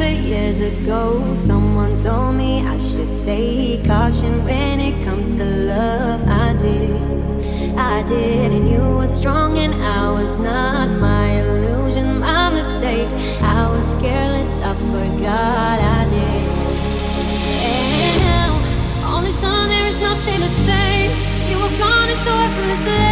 remember years ago, someone told me I should take caution when it comes to love. I did, I did, and you were strong, and I was not. My illusion, my mistake. I was careless, I forgot I did. And now, all is done, there is nothing to say. You have gone, it's so effortlessly.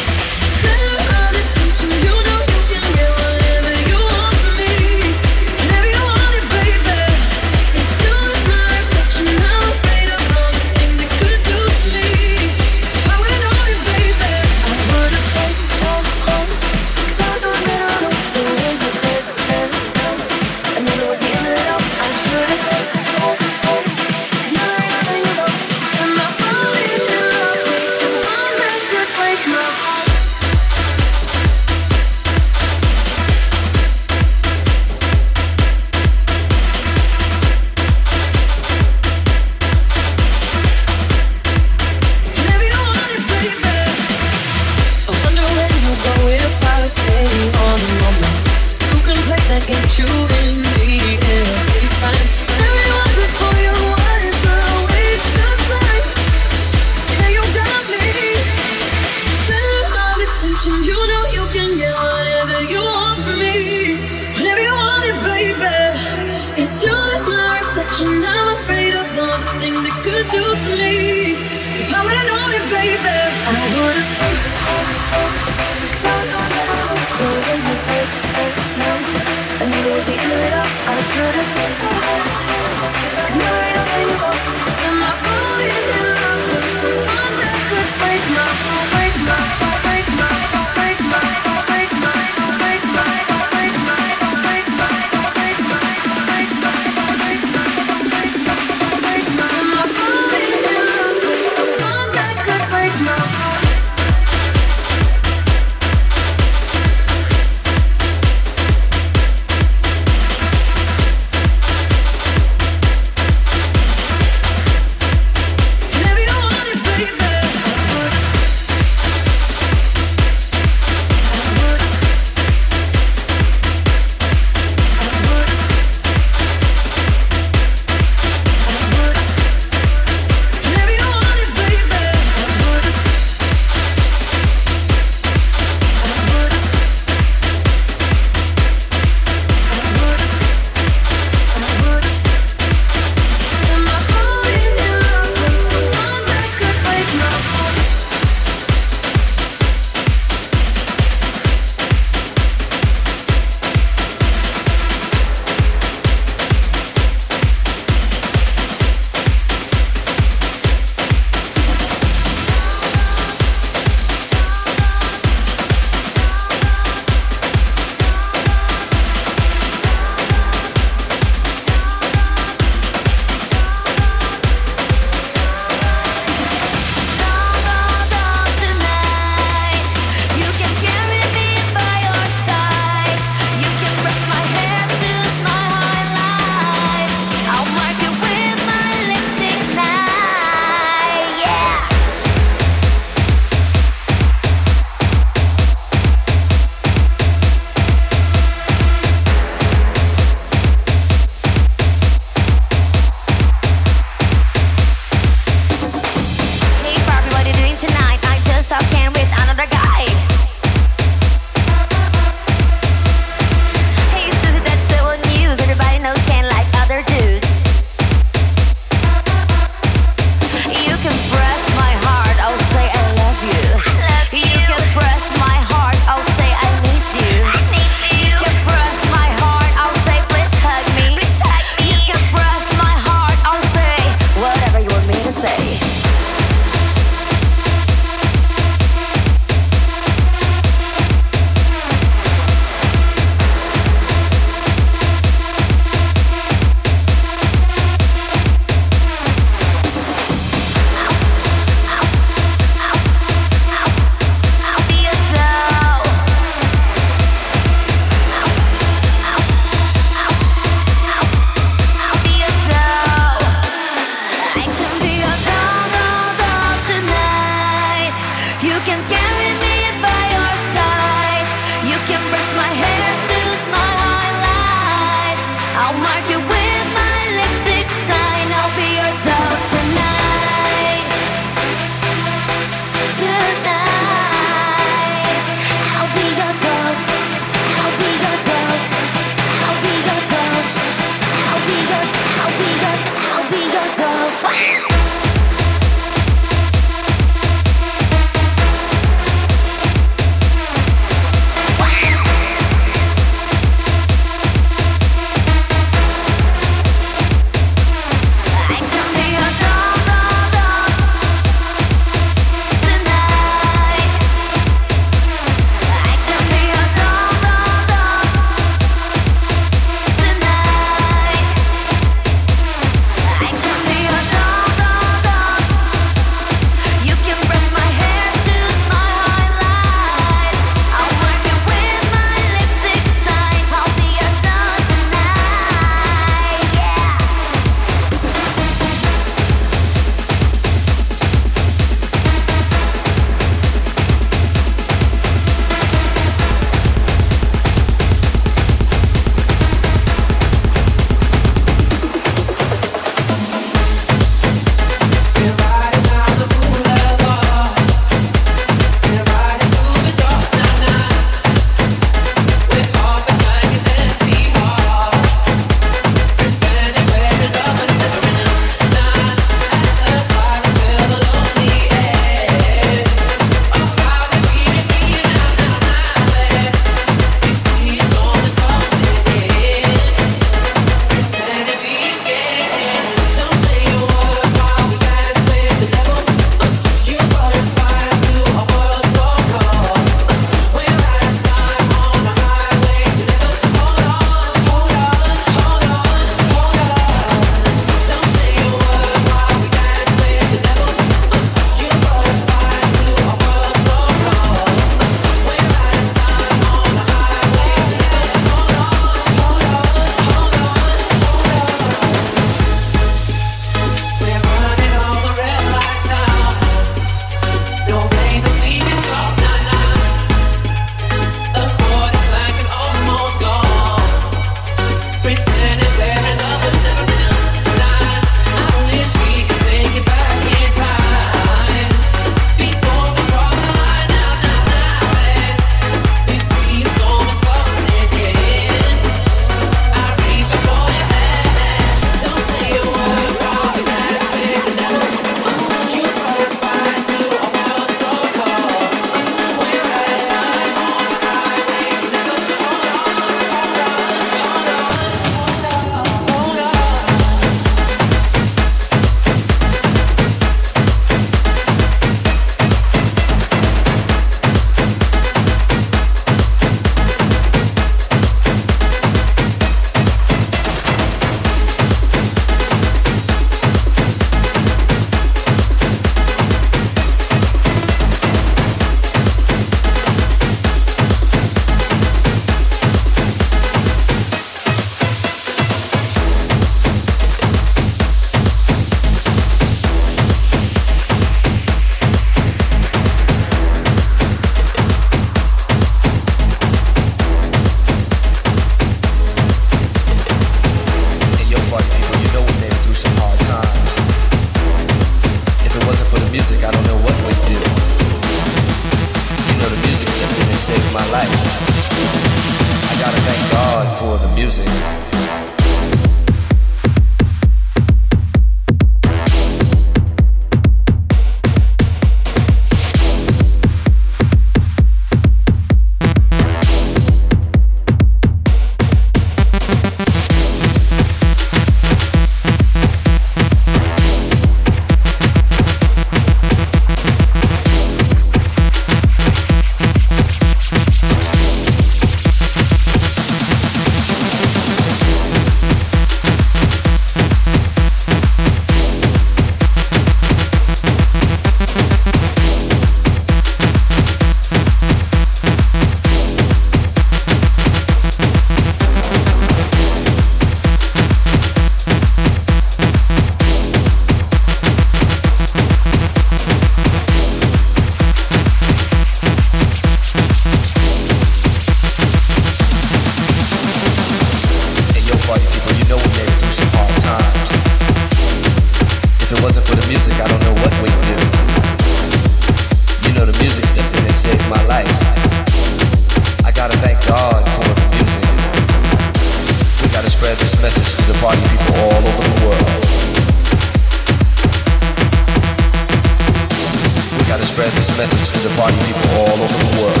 message to the party people all over the world.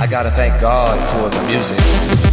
I gotta thank God for the music.